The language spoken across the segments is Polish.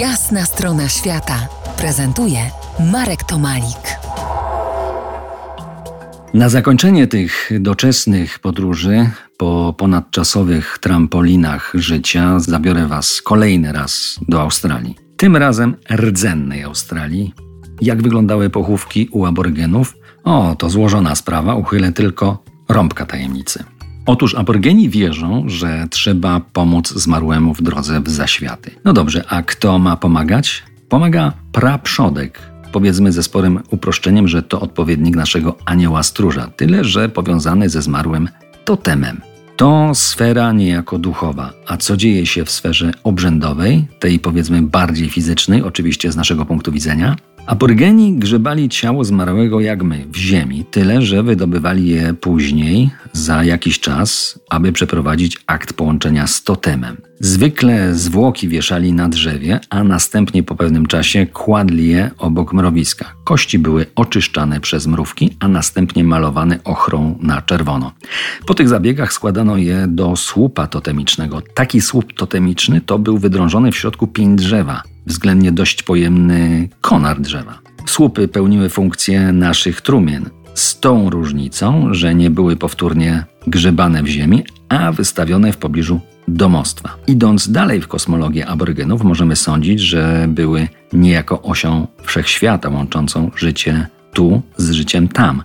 Jasna strona świata prezentuje Marek Tomalik. Na zakończenie tych doczesnych podróży po ponadczasowych trampolinach życia zabiorę Was kolejny raz do Australii. Tym razem rdzennej Australii. Jak wyglądały pochówki u aborygenów? O, to złożona sprawa, uchylę tylko rąbka tajemnicy. Otóż aborygeni wierzą, że trzeba pomóc zmarłemu w drodze w zaświaty. No dobrze, a kto ma pomagać? Pomaga praprzodek, powiedzmy ze sporym uproszczeniem, że to odpowiednik naszego anioła stróża, tyle że powiązany ze zmarłym totemem. To sfera niejako duchowa, a co dzieje się w sferze obrzędowej, tej powiedzmy bardziej fizycznej, oczywiście z naszego punktu widzenia? Aborygeni grzebali ciało zmarłego jak my, w ziemi, tyle że wydobywali je później, za jakiś czas, aby przeprowadzić akt połączenia z totemem. Zwykle zwłoki wieszali na drzewie, a następnie po pewnym czasie kładli je obok mrowiska. Kości były oczyszczane przez mrówki, a następnie malowane ochrą na czerwono. Po tych zabiegach składano je do słupa totemicznego. Taki słup totemiczny to był wydrążony w środku pień drzewa, względnie dość pojemny konar drzewa. Słupy pełniły funkcję naszych trumien, z tą różnicą, że nie były powtórnie grzebane w ziemi, a wystawione w pobliżu domostwa. Idąc dalej w kosmologię aborygenów, możemy sądzić, że były niejako osią wszechświata łączącą życie tu z życiem tam,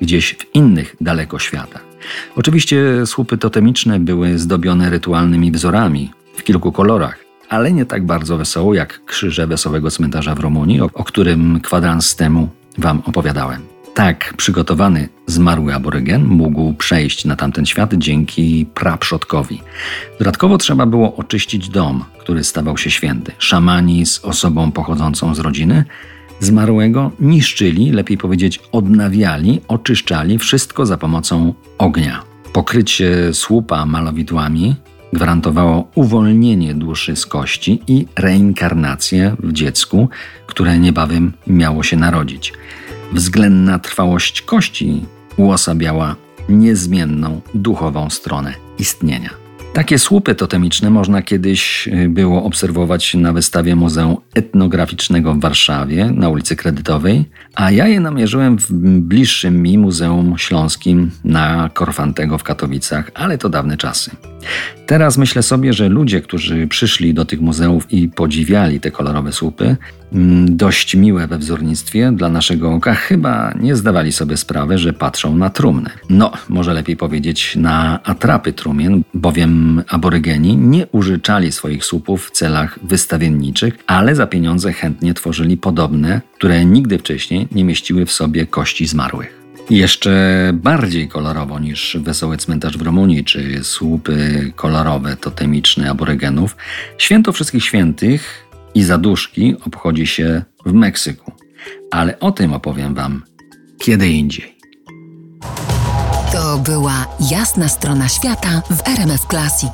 gdzieś w innych daleko światach. Oczywiście słupy totemiczne były zdobione rytualnymi wzorami w kilku kolorach, ale nie tak bardzo wesoło jak krzyże Wesołego Cmentarza w Rumunii, o, o którym kwadrans temu Wam opowiadałem. Tak przygotowany zmarły aborygen mógł przejść na tamten świat dzięki praprzodkowi. Dodatkowo trzeba było oczyścić dom, który stawał się święty. Szamani z osobą pochodzącą z rodziny zmarłego niszczyli, lepiej powiedzieć odnawiali, oczyszczali wszystko za pomocą ognia. Pokrycie słupa malowidłami gwarantowało uwolnienie duszy z kości i reinkarnację w dziecku, które niebawem miało się narodzić. Względna trwałość kości uosabiała niezmienną duchową stronę istnienia. Takie słupy totemiczne można kiedyś y, było obserwować na wystawie Muzeum Etnograficznego w Warszawie na ulicy Kredytowej, a ja je namierzyłem w bliższym mi Muzeum Śląskim na Korfantego w Katowicach, ale to dawne czasy. Teraz myślę sobie, że ludzie, którzy przyszli do tych muzeów i podziwiali te kolorowe słupy, mm, dość miłe we wzornictwie dla naszego oka, chyba nie zdawali sobie sprawy, że patrzą na trumnę. No, może lepiej powiedzieć na atrapy trumien, bowiem aborygeni nie użyczali swoich słupów w celach wystawienniczych, ale za pieniądze chętnie tworzyli podobne, które nigdy wcześniej nie mieściły w sobie kości zmarłych. Jeszcze bardziej kolorowo niż Wesoły Cmentarz w Rumunii czy słupy kolorowe totemiczne aborygenów, Święto Wszystkich Świętych i Zaduszki obchodzi się w Meksyku. Ale o tym opowiem Wam kiedy indziej. To była jasna strona świata w RMF Classic.